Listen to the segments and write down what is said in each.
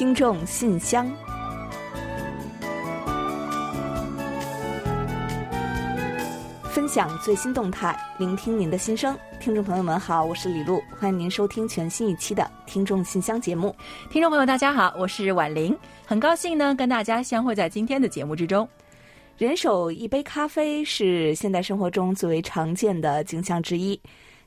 听众信箱，分享最新动态，聆听您的心声。听众朋友们好，我是李璐，欢迎您收听全新一期的《听众信箱》节目。听众朋友大家好，我是婉玲，很高兴呢跟大家相会在今天的节目之中。人手一杯咖啡是现代生活中最为常见的景象之一。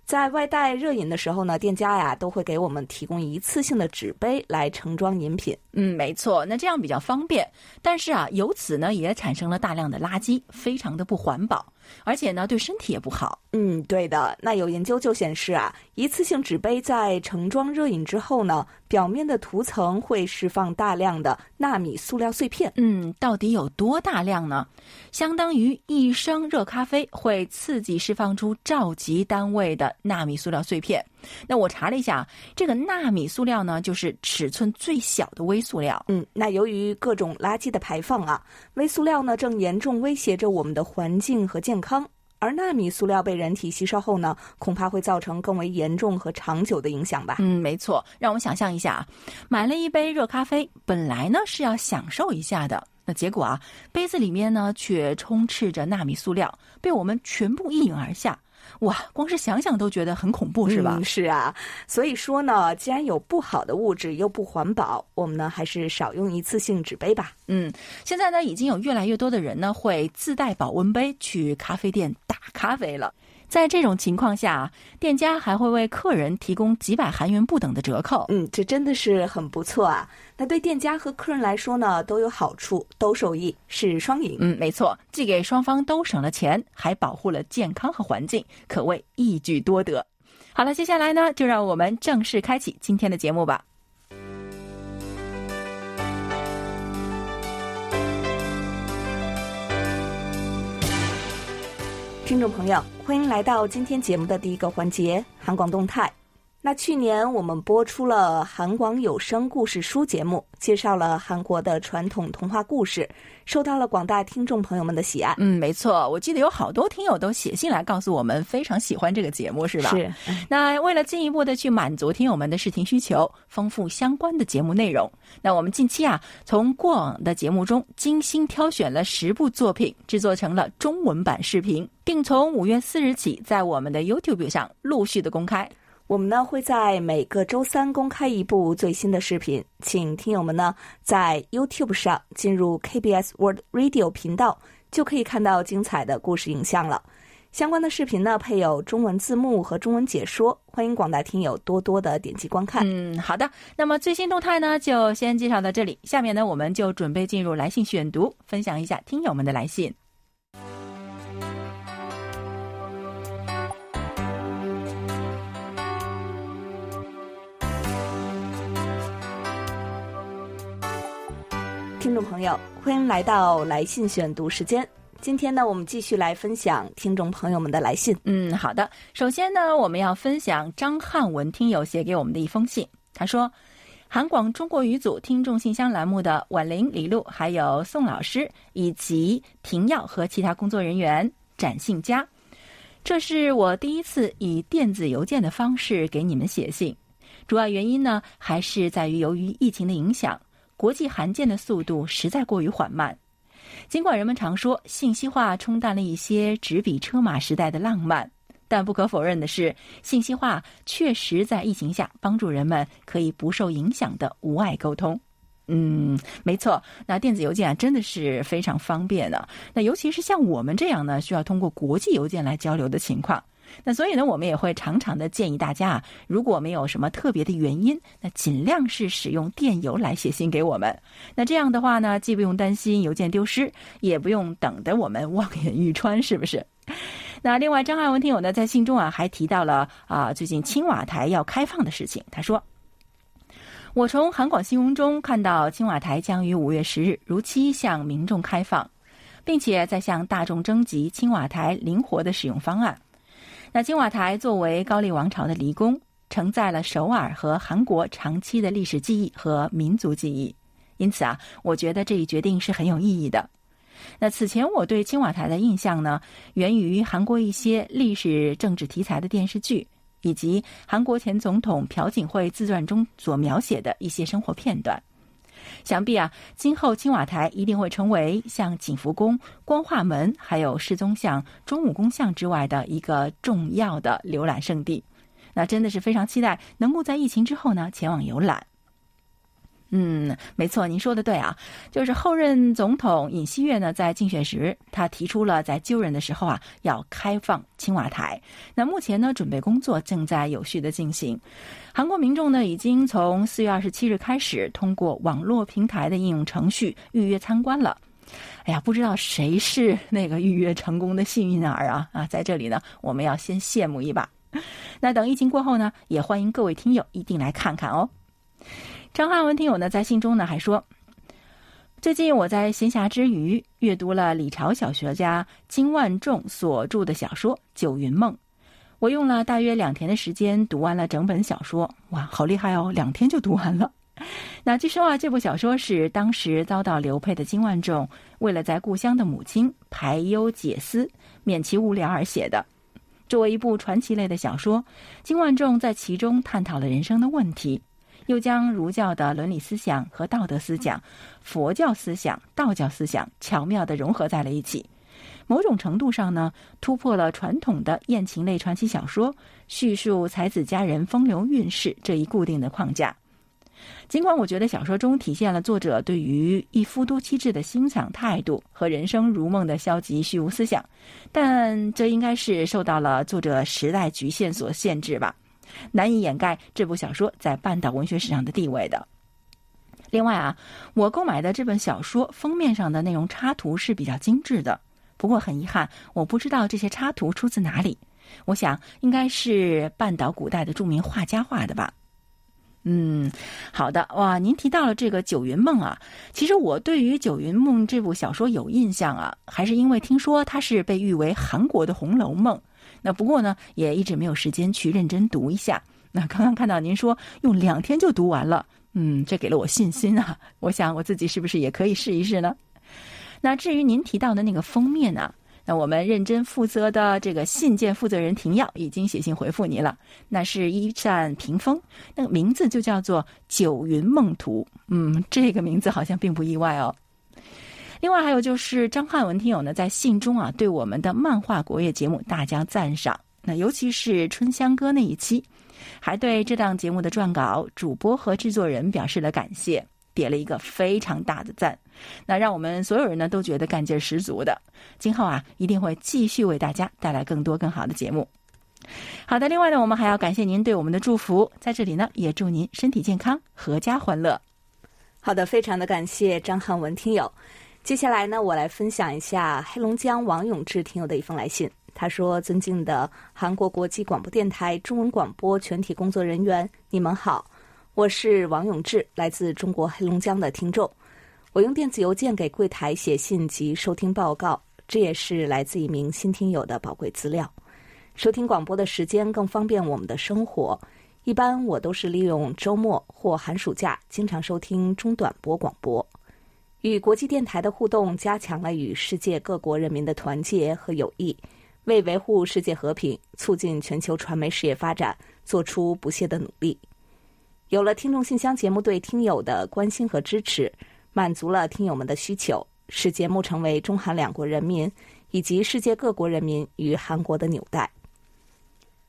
在外带热饮的时候呢，店家呀都会给我们提供一次性的纸杯来盛装饮品。嗯，没错，那这样比较方便。但是啊，由此呢也产生了大量的垃圾，非常的不环保，而且呢对身体也不好。嗯，对的。那有研究就显示啊，一次性纸杯在盛装热饮之后呢，表面的涂层会释放大量的纳米塑料碎片。嗯，到底有多大量呢？相当于一升热咖啡会刺激释放出兆级单位的纳米塑料碎片。那我查了一下，这个纳米塑料呢，就是尺寸最小的微塑料。嗯，那由于各种垃圾的排放啊，微塑料呢正严重威胁着我们的环境和健康。而纳米塑料被人体吸收后呢，恐怕会造成更为严重和长久的影响吧？嗯，没错。让我们想象一下啊，买了一杯热咖啡，本来呢是要享受一下的，那结果啊，杯子里面呢却充斥着纳米塑料，被我们全部一饮而下。哇，光是想想都觉得很恐怖，是吧？嗯，是啊。所以说呢，既然有不好的物质又不环保，我们呢还是少用一次性纸杯吧。嗯，现在呢已经有越来越多的人呢会自带保温杯去咖啡店打咖啡了。在这种情况下，店家还会为客人提供几百韩元不等的折扣。嗯，这真的是很不错啊。那对店家和客人来说呢，都有好处，都受益，是双赢。嗯，没错，既给双方都省了钱，还保护了健康和环境，可谓一举多得。好了，接下来呢，就让我们正式开启今天的节目吧。听众朋友，欢迎来到今天节目的第一个环节——韩广动态。那去年我们播出了韩广有声故事书节目，介绍了韩国的传统童话故事，受到了广大听众朋友们的喜爱。嗯，没错，我记得有好多听友都写信来告诉我们非常喜欢这个节目，是吧？是。那为了进一步的去满足听友们的视听需求，丰富相关的节目内容，那我们近期啊，从过往的节目中精心挑选了十部作品，制作成了中文版视频，并从五月四日起在我们的 YouTube 上陆续的公开。我们呢会在每个周三公开一部最新的视频，请听友们呢在 YouTube 上进入 KBS World Radio 频道，就可以看到精彩的故事影像了。相关的视频呢配有中文字幕和中文解说，欢迎广大听友多多的点击观看。嗯，好的。那么最新动态呢就先介绍到这里，下面呢我们就准备进入来信选读，分享一下听友们的来信。听众朋友，欢迎来到来信选读时间。今天呢，我们继续来分享听众朋友们的来信。嗯，好的。首先呢，我们要分享张汉文听友写给我们的一封信。他说：“韩广中国语组听众信箱栏目的婉玲、李璐，还有宋老师以及廷耀和其他工作人员展信佳，这是我第一次以电子邮件的方式给你们写信。主要原因呢，还是在于由于疫情的影响。”国际函件的速度实在过于缓慢，尽管人们常说信息化冲淡了一些纸笔车马时代的浪漫，但不可否认的是，信息化确实在疫情下帮助人们可以不受影响的无碍沟通。嗯，没错，那电子邮件啊真的是非常方便的。那尤其是像我们这样呢，需要通过国际邮件来交流的情况。那所以呢，我们也会常常的建议大家啊，如果没有什么特别的原因，那尽量是使用电邮来写信给我们。那这样的话呢，既不用担心邮件丢失，也不用等着我们望眼欲穿，是不是？那另外，张爱文听友呢，在信中啊，还提到了啊，最近青瓦台要开放的事情。他说：“我从韩广新闻中看到，青瓦台将于五月十日如期向民众开放，并且在向大众征集青瓦台灵活的使用方案。”那青瓦台作为高丽王朝的离宫，承载了首尔和韩国长期的历史记忆和民族记忆，因此啊，我觉得这一决定是很有意义的。那此前我对青瓦台的印象呢，源于韩国一些历史政治题材的电视剧，以及韩国前总统朴槿惠自传中所描写的一些生活片段。想必啊，今后青瓦台一定会成为像景福宫、光化门还有世宗像、中武宫像之外的一个重要的游览胜地。那真的是非常期待能够在疫情之后呢前往游览。嗯，没错，您说的对啊，就是后任总统尹锡悦呢，在竞选时，他提出了在就任的时候啊，要开放青瓦台。那目前呢，准备工作正在有序的进行。韩国民众呢，已经从四月二十七日开始，通过网络平台的应用程序预约参观了。哎呀，不知道谁是那个预约成功的幸运儿啊！啊，在这里呢，我们要先羡慕一把。那等疫情过后呢，也欢迎各位听友一定来看看哦。张汉文听友呢在信中呢还说，最近我在闲暇之余阅读了李朝小学家金万仲所著的小说《九云梦》，我用了大约两天的时间读完了整本小说，哇，好厉害哦，两天就读完了。那据说啊，这部小说是当时遭到流配的金万仲为了在故乡的母亲排忧解思、免其无聊而写的。作为一部传奇类的小说，金万仲在其中探讨了人生的问题。又将儒教的伦理思想和道德思想、佛教思想、道教思想巧妙地融合在了一起，某种程度上呢，突破了传统的艳情类传奇小说叙述才子佳人风流韵事这一固定的框架。尽管我觉得小说中体现了作者对于一夫多妻制的欣赏态度和人生如梦的消极虚无思想，但这应该是受到了作者时代局限所限制吧。难以掩盖这部小说在半岛文学史上的地位的。另外啊，我购买的这本小说封面上的内容插图是比较精致的，不过很遗憾，我不知道这些插图出自哪里。我想应该是半岛古代的著名画家画的吧。嗯，好的哇，您提到了这个《九云梦》啊，其实我对于《九云梦》这部小说有印象啊，还是因为听说它是被誉为韩国的《红楼梦》。那不过呢，也一直没有时间去认真读一下。那刚刚看到您说用两天就读完了，嗯，这给了我信心啊。我想我自己是不是也可以试一试呢？那至于您提到的那个封面呢？那我们认真负责的这个信件负责人廷耀已经写信回复你了。那是一扇屏风，那个名字就叫做《九云梦图》。嗯，这个名字好像并不意外哦。另外还有就是张汉文听友呢，在信中啊，对我们的漫画国乐节目大加赞赏。那尤其是春香歌那一期，还对这档节目的撰稿、主播和制作人表示了感谢，点了一个非常大的赞。那让我们所有人呢都觉得干劲儿十足的。今后啊，一定会继续为大家带来更多更好的节目。好的，另外呢，我们还要感谢您对我们的祝福，在这里呢，也祝您身体健康，阖家欢乐。好的，非常的感谢张汉文听友。接下来呢，我来分享一下黑龙江王永志听友的一封来信。他说：“尊敬的韩国国际广播电台中文广播全体工作人员，你们好，我是王永志，来自中国黑龙江的听众。我用电子邮件给柜台写信及收听报告，这也是来自一名新听友的宝贵资料。收听广播的时间更方便我们的生活，一般我都是利用周末或寒暑假，经常收听中短波广播。”与国际电台的互动，加强了与世界各国人民的团结和友谊，为维护世界和平、促进全球传媒事业发展做出不懈的努力。有了听众信箱节目对听友的关心和支持，满足了听友们的需求，使节目成为中韩两国人民以及世界各国人民与韩国的纽带。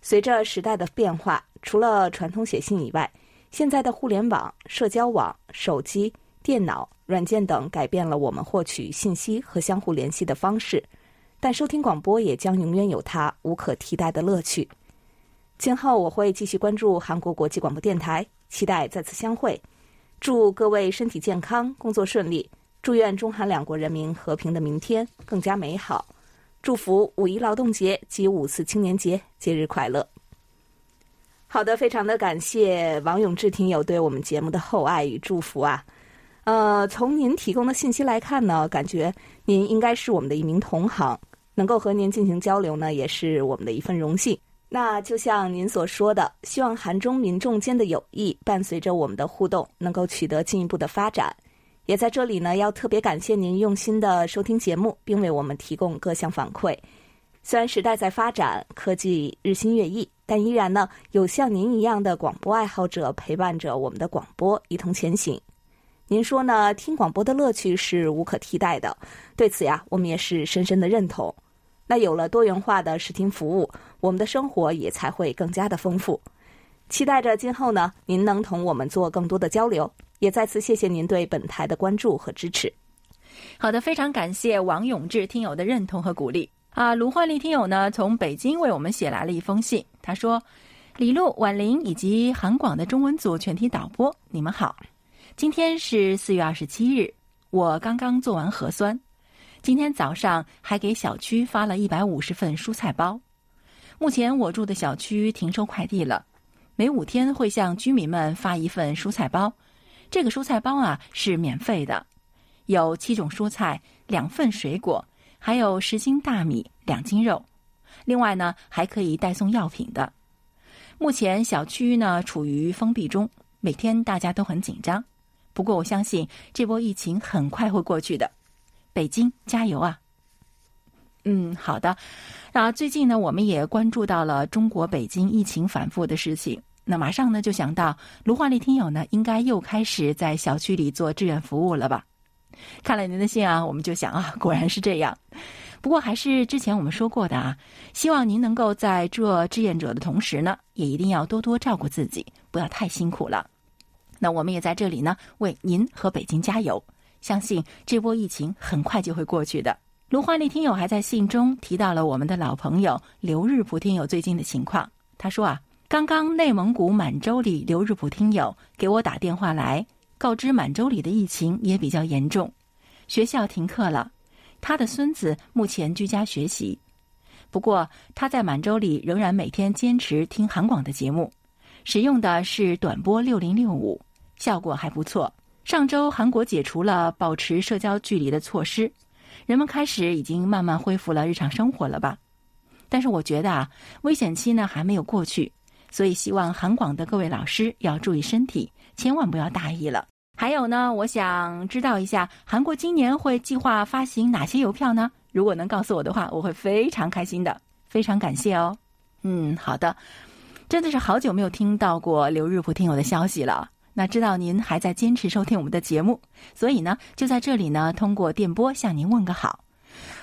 随着时代的变化，除了传统写信以外，现在的互联网、社交网、手机。电脑、软件等改变了我们获取信息和相互联系的方式，但收听广播也将永远有它无可替代的乐趣。今后我会继续关注韩国国际广播电台，期待再次相会。祝各位身体健康，工作顺利。祝愿中韩两国人民和平的明天更加美好。祝福五一劳动节及五四青年节节日快乐。好的，非常的感谢王永志听友对我们节目的厚爱与祝福啊。呃，从您提供的信息来看呢，感觉您应该是我们的一名同行，能够和您进行交流呢，也是我们的一份荣幸。那就像您所说的，希望韩中民众间的友谊伴随着我们的互动，能够取得进一步的发展。也在这里呢，要特别感谢您用心的收听节目，并为我们提供各项反馈。虽然时代在发展，科技日新月异，但依然呢，有像您一样的广播爱好者陪伴着我们的广播一同前行。您说呢？听广播的乐趣是无可替代的，对此呀，我们也是深深的认同。那有了多元化的视听服务，我们的生活也才会更加的丰富。期待着今后呢，您能同我们做更多的交流。也再次谢谢您对本台的关注和支持。好的，非常感谢王永志听友的认同和鼓励啊！卢焕丽听友呢，从北京为我们写来了一封信，他说：“李璐、婉玲以及韩广的中文组全体导播，你们好。”今天是四月二十七日，我刚刚做完核酸，今天早上还给小区发了一百五十份蔬菜包。目前我住的小区停收快递了，每五天会向居民们发一份蔬菜包。这个蔬菜包啊是免费的，有七种蔬菜、两份水果，还有十斤大米、两斤肉。另外呢还可以代送药品的。目前小区呢处于封闭中，每天大家都很紧张。不过我相信这波疫情很快会过去的，北京加油啊！嗯，好的。那最近呢，我们也关注到了中国北京疫情反复的事情。那马上呢就想到卢焕丽听友呢，应该又开始在小区里做志愿服务了吧？看了您的信啊，我们就想啊，果然是这样。不过还是之前我们说过的啊，希望您能够在做志愿者的同时呢，也一定要多多照顾自己，不要太辛苦了。那我们也在这里呢，为您和北京加油！相信这波疫情很快就会过去的。卢焕丽听友还在信中提到了我们的老朋友刘日普听友最近的情况。他说啊，刚刚内蒙古满洲里刘日普听友给我打电话来，告知满洲里的疫情也比较严重，学校停课了。他的孙子目前居家学习，不过他在满洲里仍然每天坚持听韩广的节目，使用的是短波六零六五。效果还不错。上周韩国解除了保持社交距离的措施，人们开始已经慢慢恢复了日常生活了吧？但是我觉得啊，危险期呢还没有过去，所以希望韩广的各位老师要注意身体，千万不要大意了。还有呢，我想知道一下，韩国今年会计划发行哪些邮票呢？如果能告诉我的话，我会非常开心的。非常感谢哦。嗯，好的，真的是好久没有听到过刘日普听友的消息了。那知道您还在坚持收听我们的节目，所以呢，就在这里呢，通过电波向您问个好。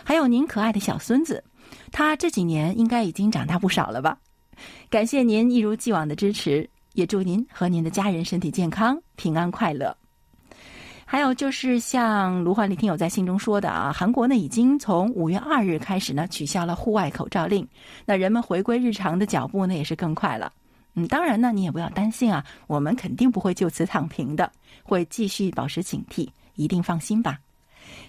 还有您可爱的小孙子，他这几年应该已经长大不少了吧？感谢您一如既往的支持，也祝您和您的家人身体健康、平安快乐。还有就是像卢焕丽听友在信中说的啊，韩国呢已经从五月二日开始呢取消了户外口罩令，那人们回归日常的脚步呢也是更快了。嗯，当然呢，你也不要担心啊，我们肯定不会就此躺平的，会继续保持警惕，一定放心吧。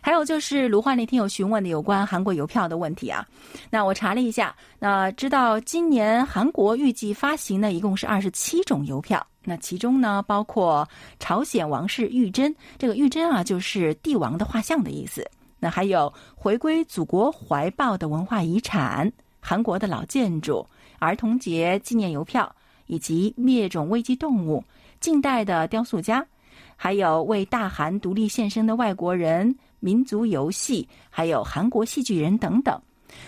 还有就是卢焕那天有询问的有关韩国邮票的问题啊，那我查了一下，那知道今年韩国预计发行呢一共是二十七种邮票，那其中呢包括朝鲜王室玉珍，这个玉珍啊就是帝王的画像的意思，那还有回归祖国怀抱的文化遗产，韩国的老建筑，儿童节纪念邮票。以及灭种危机动物、近代的雕塑家，还有为大韩独立献身的外国人、民族游戏，还有韩国戏剧人等等。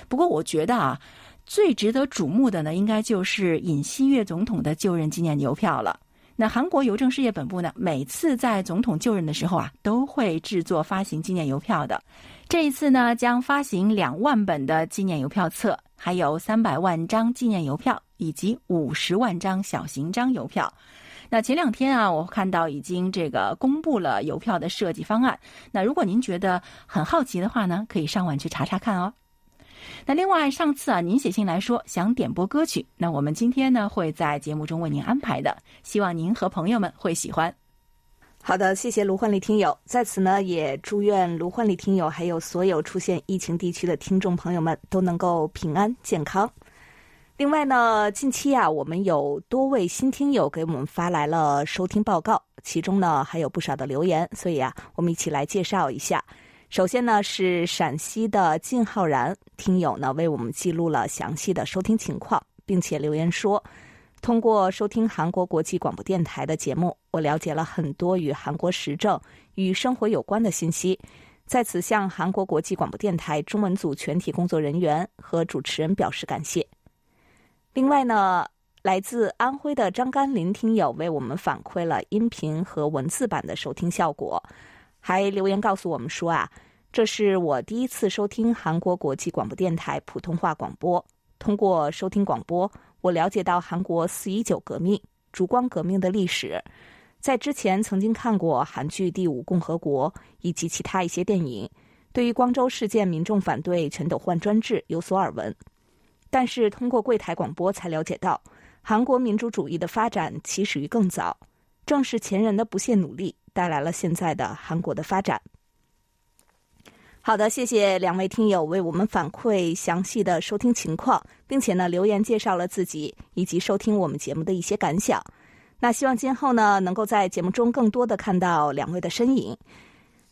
不过，我觉得啊，最值得瞩目的呢，应该就是尹锡悦总统的就任纪念邮票了。那韩国邮政事业本部呢，每次在总统就任的时候啊，都会制作发行纪念邮票的。这一次呢，将发行两万本的纪念邮票册，还有三百万张纪念邮票。以及五十万张小型张邮票。那前两天啊，我看到已经这个公布了邮票的设计方案。那如果您觉得很好奇的话呢，可以上网去查查看哦。那另外，上次啊，您写信来说想点播歌曲，那我们今天呢会在节目中为您安排的，希望您和朋友们会喜欢。好的，谢谢卢焕丽听友，在此呢也祝愿卢焕丽听友还有所有出现疫情地区的听众朋友们都能够平安健康。另外呢，近期啊，我们有多位新听友给我们发来了收听报告，其中呢还有不少的留言，所以啊，我们一起来介绍一下。首先呢是陕西的靳浩然听友呢为我们记录了详细的收听情况，并且留言说，通过收听韩国国际广播电台的节目，我了解了很多与韩国时政与生活有关的信息，在此向韩国国际广播电台中文组全体工作人员和主持人表示感谢。另外呢，来自安徽的张甘霖听友为我们反馈了音频和文字版的收听效果，还留言告诉我们说啊，这是我第一次收听韩国国际广播电台普通话广播。通过收听广播，我了解到韩国四一九革命、烛光革命的历史。在之前曾经看过韩剧《第五共和国》以及其他一些电影，对于光州事件民众反对全斗焕专制有所耳闻。但是通过柜台广播才了解到，韩国民主主义的发展起始于更早，正是前人的不懈努力带来了现在的韩国的发展。好的，谢谢两位听友为我们反馈详细的收听情况，并且呢留言介绍了自己以及收听我们节目的一些感想。那希望今后呢能够在节目中更多的看到两位的身影。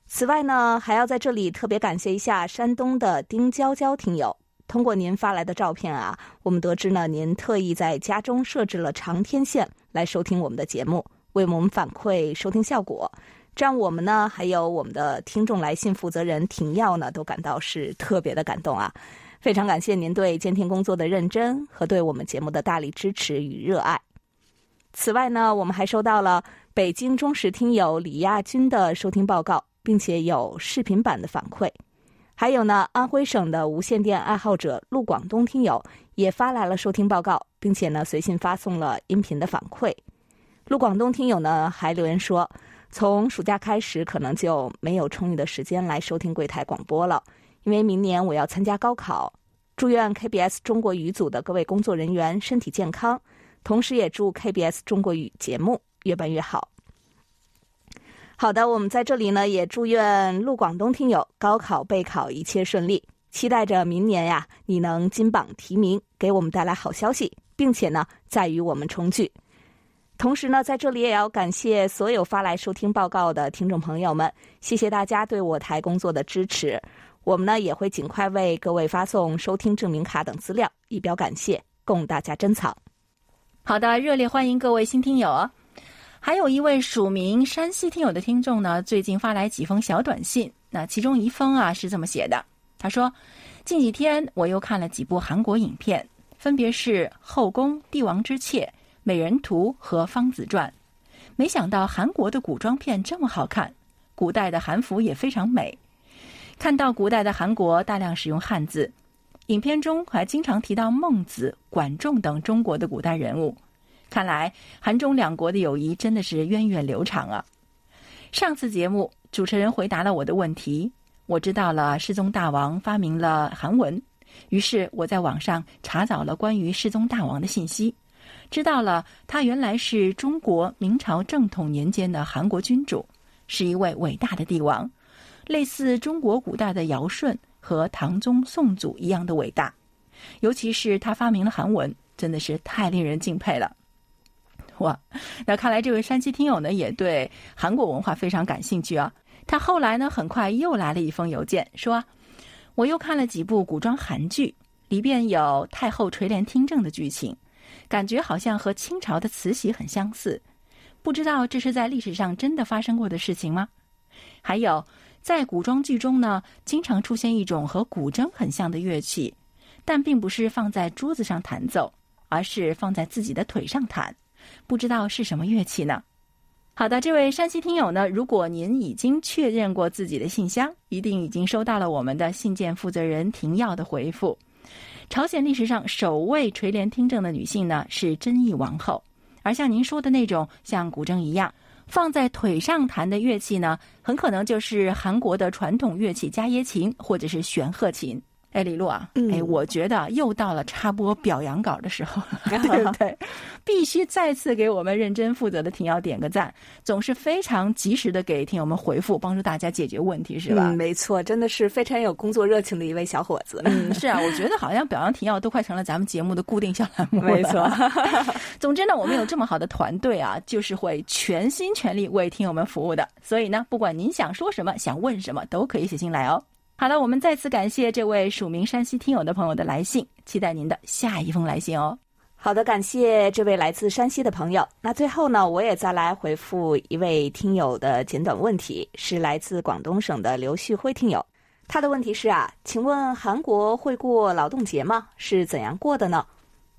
此外呢，还要在这里特别感谢一下山东的丁娇娇听友，通过您发来的照片啊，我们得知呢您特意在家中设置了长天线来收听我们的节目，为我们反馈收听效果。这样我们呢，还有我们的听众来信负责人廷耀呢，都感到是特别的感动啊！非常感谢您对监听工作的认真和对我们节目的大力支持与热爱。此外呢，我们还收到了北京忠实听友李亚军的收听报告，并且有视频版的反馈。还有呢，安徽省的无线电爱好者陆广东听友也发来了收听报告，并且呢，随信发送了音频的反馈。陆广东听友呢，还留言说。从暑假开始，可能就没有充裕的时间来收听柜台广播了，因为明年我要参加高考。祝愿 KBS 中国语组的各位工作人员身体健康，同时也祝 KBS 中国语节目越办越好。好的，我们在这里呢，也祝愿陆广东听友高考备考一切顺利，期待着明年呀，你能金榜题名，给我们带来好消息，并且呢，再与我们重聚。同时呢，在这里也要感谢所有发来收听报告的听众朋友们，谢谢大家对我台工作的支持。我们呢也会尽快为各位发送收听证明卡等资料，以表感谢，供大家珍藏。好的，热烈欢迎各位新听友。还有一位署名山西听友的听众呢，最近发来几封小短信。那其中一封啊是这么写的，他说：“近几天我又看了几部韩国影片，分别是《后宫》《帝王之妾》。”《美人图》和《方子传》，没想到韩国的古装片这么好看，古代的韩服也非常美。看到古代的韩国大量使用汉字，影片中还经常提到孟子、管仲等中国的古代人物。看来韩中两国的友谊真的是源远流长啊！上次节目主持人回答了我的问题，我知道了世宗大王发明了韩文，于是我在网上查找了关于世宗大王的信息。知道了，他原来是中国明朝正统年间的韩国君主，是一位伟大的帝王，类似中国古代的尧舜和唐宗宋祖一样的伟大。尤其是他发明了韩文，真的是太令人敬佩了。哇，那看来这位山西听友呢，也对韩国文化非常感兴趣啊。他后来呢，很快又来了一封邮件，说：“我又看了几部古装韩剧，里边有太后垂帘听政的剧情。”感觉好像和清朝的慈禧很相似，不知道这是在历史上真的发生过的事情吗？还有，在古装剧中呢，经常出现一种和古筝很像的乐器，但并不是放在桌子上弹奏，而是放在自己的腿上弹，不知道是什么乐器呢？好的，这位山西听友呢，如果您已经确认过自己的信箱，一定已经收到了我们的信件负责人廷耀的回复。朝鲜历史上首位垂帘听政的女性呢是真义王后，而像您说的那种像古筝一样放在腿上弹的乐器呢，很可能就是韩国的传统乐器伽耶琴或者是玄鹤琴。哎，李璐啊，哎，我觉得又到了插播表扬稿的时候了，对不对？必须再次给我们认真负责的听友点个赞，总是非常及时的给听友们回复，帮助大家解决问题，是吧？嗯，没错，真的是非常有工作热情的一位小伙子。嗯，是啊，我觉得好像表扬听友都快成了咱们节目的固定小栏目了。没错。总之呢，我们有这么好的团队啊，就是会全心全力为听友们服务的。所以呢，不管您想说什么，想问什么，都可以写信来哦。好了，我们再次感谢这位署名山西听友的朋友的来信，期待您的下一封来信哦。好的，感谢这位来自山西的朋友。那最后呢，我也再来回复一位听友的简短问题，是来自广东省的刘旭辉听友。他的问题是啊，请问韩国会过劳动节吗？是怎样过的呢？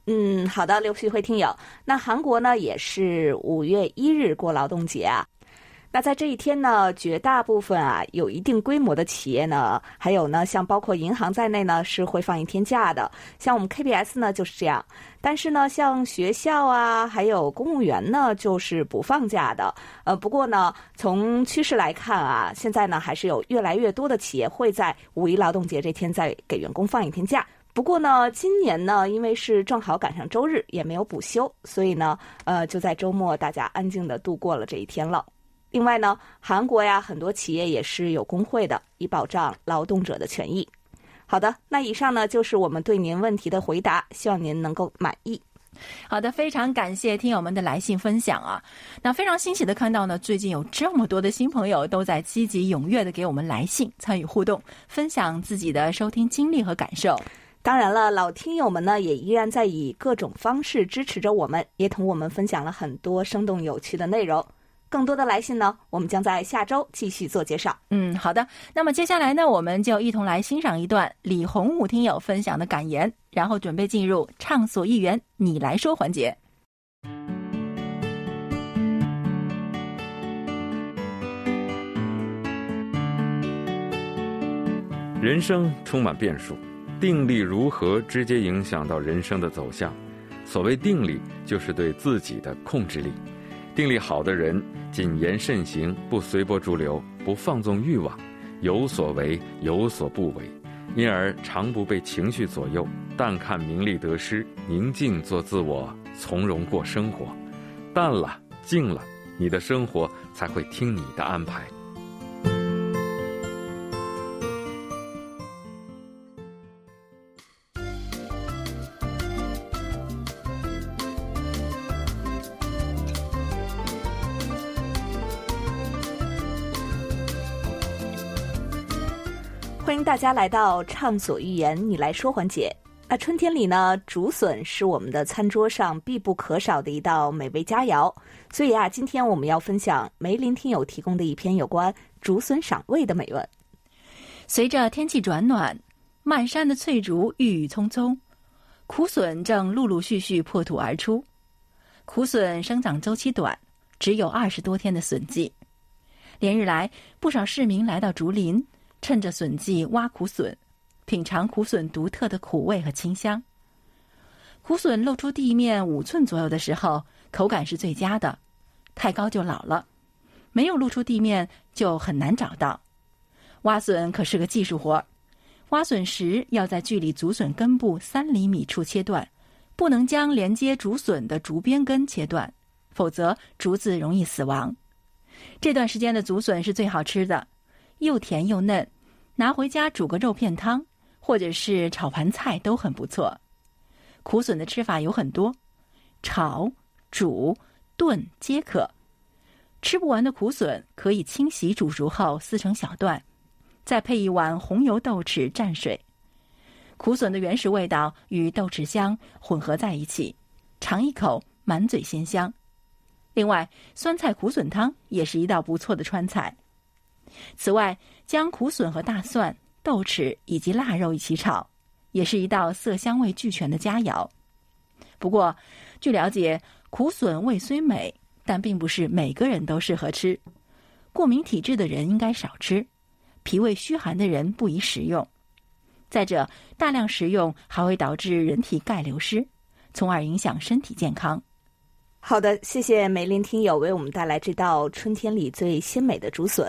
嗯，好的，刘旭辉听友。那韩国呢，也是五月一日过劳动节啊。那在这一天呢，绝大部分啊有一定规模的企业呢，还有呢，像包括银行在内呢，是会放一天假的。像我们 KBS 呢就是这样，但是呢，像学校啊，还有公务员呢，就是不放假的。呃，不过呢，从趋势来看啊，现在呢还是有越来越多的企业会在五一劳动节这天再给员工放一天假。不过呢，今年呢，因为是正好赶上周日，也没有补休，所以呢，呃，就在周末大家安静的度过了这一天了。另外呢，韩国呀，很多企业也是有工会的，以保障劳动者的权益。好的，那以上呢就是我们对您问题的回答，希望您能够满意。好的，非常感谢听友们的来信分享啊！那非常欣喜的看到呢，最近有这么多的新朋友都在积极踊跃的给我们来信，参与互动，分享自己的收听经历和感受。当然了，老听友们呢也依然在以各种方式支持着我们，也同我们分享了很多生动有趣的内容。更多的来信呢，我们将在下周继续做介绍。嗯，好的。那么接下来呢，我们就一同来欣赏一段李洪武听友分享的感言，然后准备进入畅所欲言，你来说环节。人生充满变数，定力如何直接影响到人生的走向？所谓定力，就是对自己的控制力。定力好的人，谨言慎行，不随波逐流，不放纵欲望，有所为，有所不为，因而常不被情绪左右，淡看名利得失，宁静做自我，从容过生活。淡了，静了，你的生活才会听你的安排。大家来到畅所欲言，你来说环节。那春天里呢，竹笋是我们的餐桌上必不可少的一道美味佳肴。所以啊，今天我们要分享梅林听友提供的一篇有关竹笋赏味的美文。随着天气转暖，漫山的翠竹郁郁葱葱，苦笋正陆陆续续破土而出。苦笋生长周期短，只有二十多天的笋季。连日来，不少市民来到竹林。趁着笋季挖苦笋，品尝苦笋独特的苦味和清香。苦笋露出地面五寸左右的时候，口感是最佳的；太高就老了，没有露出地面就很难找到。挖笋可是个技术活，挖笋时要在距离竹笋根部三厘米处切断，不能将连接竹笋的竹边根切断，否则竹子容易死亡。这段时间的竹笋是最好吃的。又甜又嫩，拿回家煮个肉片汤，或者是炒盘菜都很不错。苦笋的吃法有很多，炒、煮、炖皆可。吃不完的苦笋可以清洗煮熟后撕成小段，再配一碗红油豆豉蘸水。苦笋的原始味道与豆豉香混合在一起，尝一口满嘴鲜香。另外，酸菜苦笋汤也是一道不错的川菜。此外，将苦笋和大蒜、豆豉以及腊肉一起炒，也是一道色香味俱全的佳肴。不过，据了解，苦笋味虽美，但并不是每个人都适合吃。过敏体质的人应该少吃，脾胃虚寒的人不宜食用。再者，大量食用还会导致人体钙流失，从而影响身体健康。好的，谢谢梅林听友为我们带来这道春天里最鲜美的竹笋。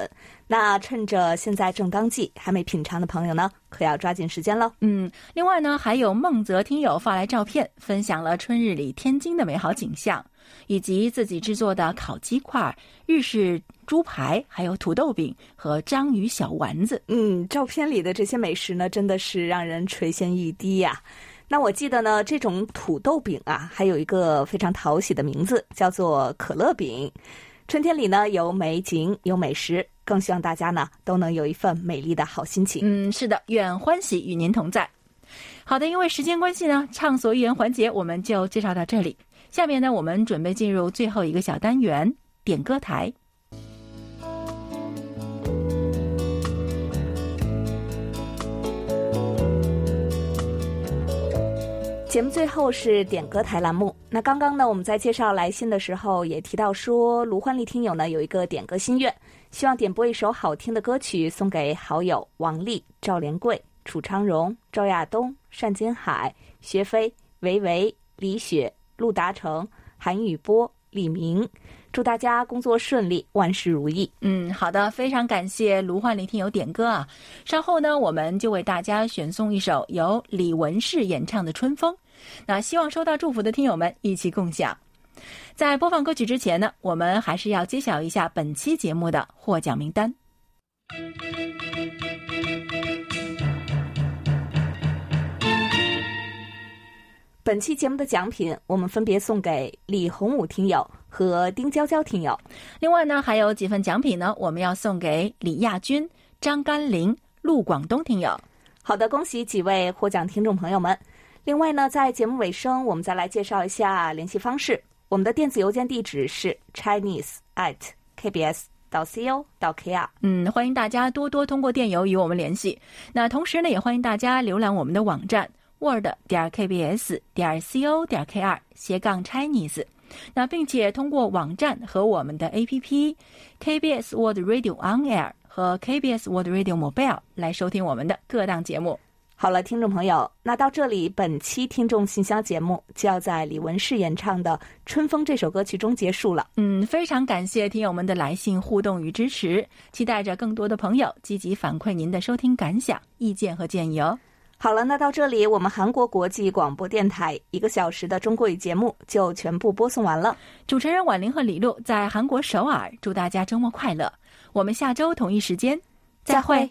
那趁着现在正当季，还没品尝的朋友呢，可要抓紧时间喽。嗯，另外呢，还有孟泽听友发来照片，分享了春日里天津的美好景象，以及自己制作的烤鸡块、日式猪排，还有土豆饼和章鱼小丸子。嗯，照片里的这些美食呢，真的是让人垂涎欲滴呀。那我记得呢，这种土豆饼啊，还有一个非常讨喜的名字，叫做可乐饼。春天里呢，有美景，有美食，更希望大家呢都能有一份美丽的好心情。嗯，是的，愿欢喜与您同在。好的，因为时间关系呢，畅所欲言环节我们就介绍到这里。下面呢，我们准备进入最后一个小单元——点歌台。节目最后是点歌台栏目。那刚刚呢，我们在介绍来信的时候也提到说，卢焕丽听友呢有一个点歌心愿，希望点播一首好听的歌曲送给好友王丽、赵连贵、楚昌荣、赵亚东、单金海、薛飞、维维、李雪、陆达成、韩宇波、李明。祝大家工作顺利，万事如意。嗯，好的，非常感谢卢焕林听友点歌啊。稍后呢，我们就为大家选送一首由李文世演唱的《春风》。那希望收到祝福的听友们一起共享。在播放歌曲之前呢，我们还是要揭晓一下本期节目的获奖名单。本期节目的奖品，我们分别送给李洪武听友和丁娇娇听友。另外呢，还有几份奖品呢，我们要送给李亚军、张甘霖、陆广东听友。好的，恭喜几位获奖听众朋友们。另外呢，在节目尾声，我们再来介绍一下联系方式。我们的电子邮件地址是 chinese at kbs 到 co 到 kr。嗯，欢迎大家多多通过电邮与我们联系。那同时呢，也欢迎大家浏览我们的网站。word 点 kbs 点 co 点 kr 斜杠 Chinese，那并且通过网站和我们的 APP KBS World Radio On Air 和 KBS World Radio Mobile 来收听我们的各档节目。好了，听众朋友，那到这里，本期听众信箱节目就要在李文世演唱的《春风》这首歌曲中结束了。嗯，非常感谢听友们的来信互动与支持，期待着更多的朋友积极反馈您的收听感想、意见和建议哦。好了，那到这里，我们韩国国际广播电台一个小时的中国语节目就全部播送完了。主持人婉玲和李璐在韩国首尔，祝大家周末快乐。我们下周同一时间再会。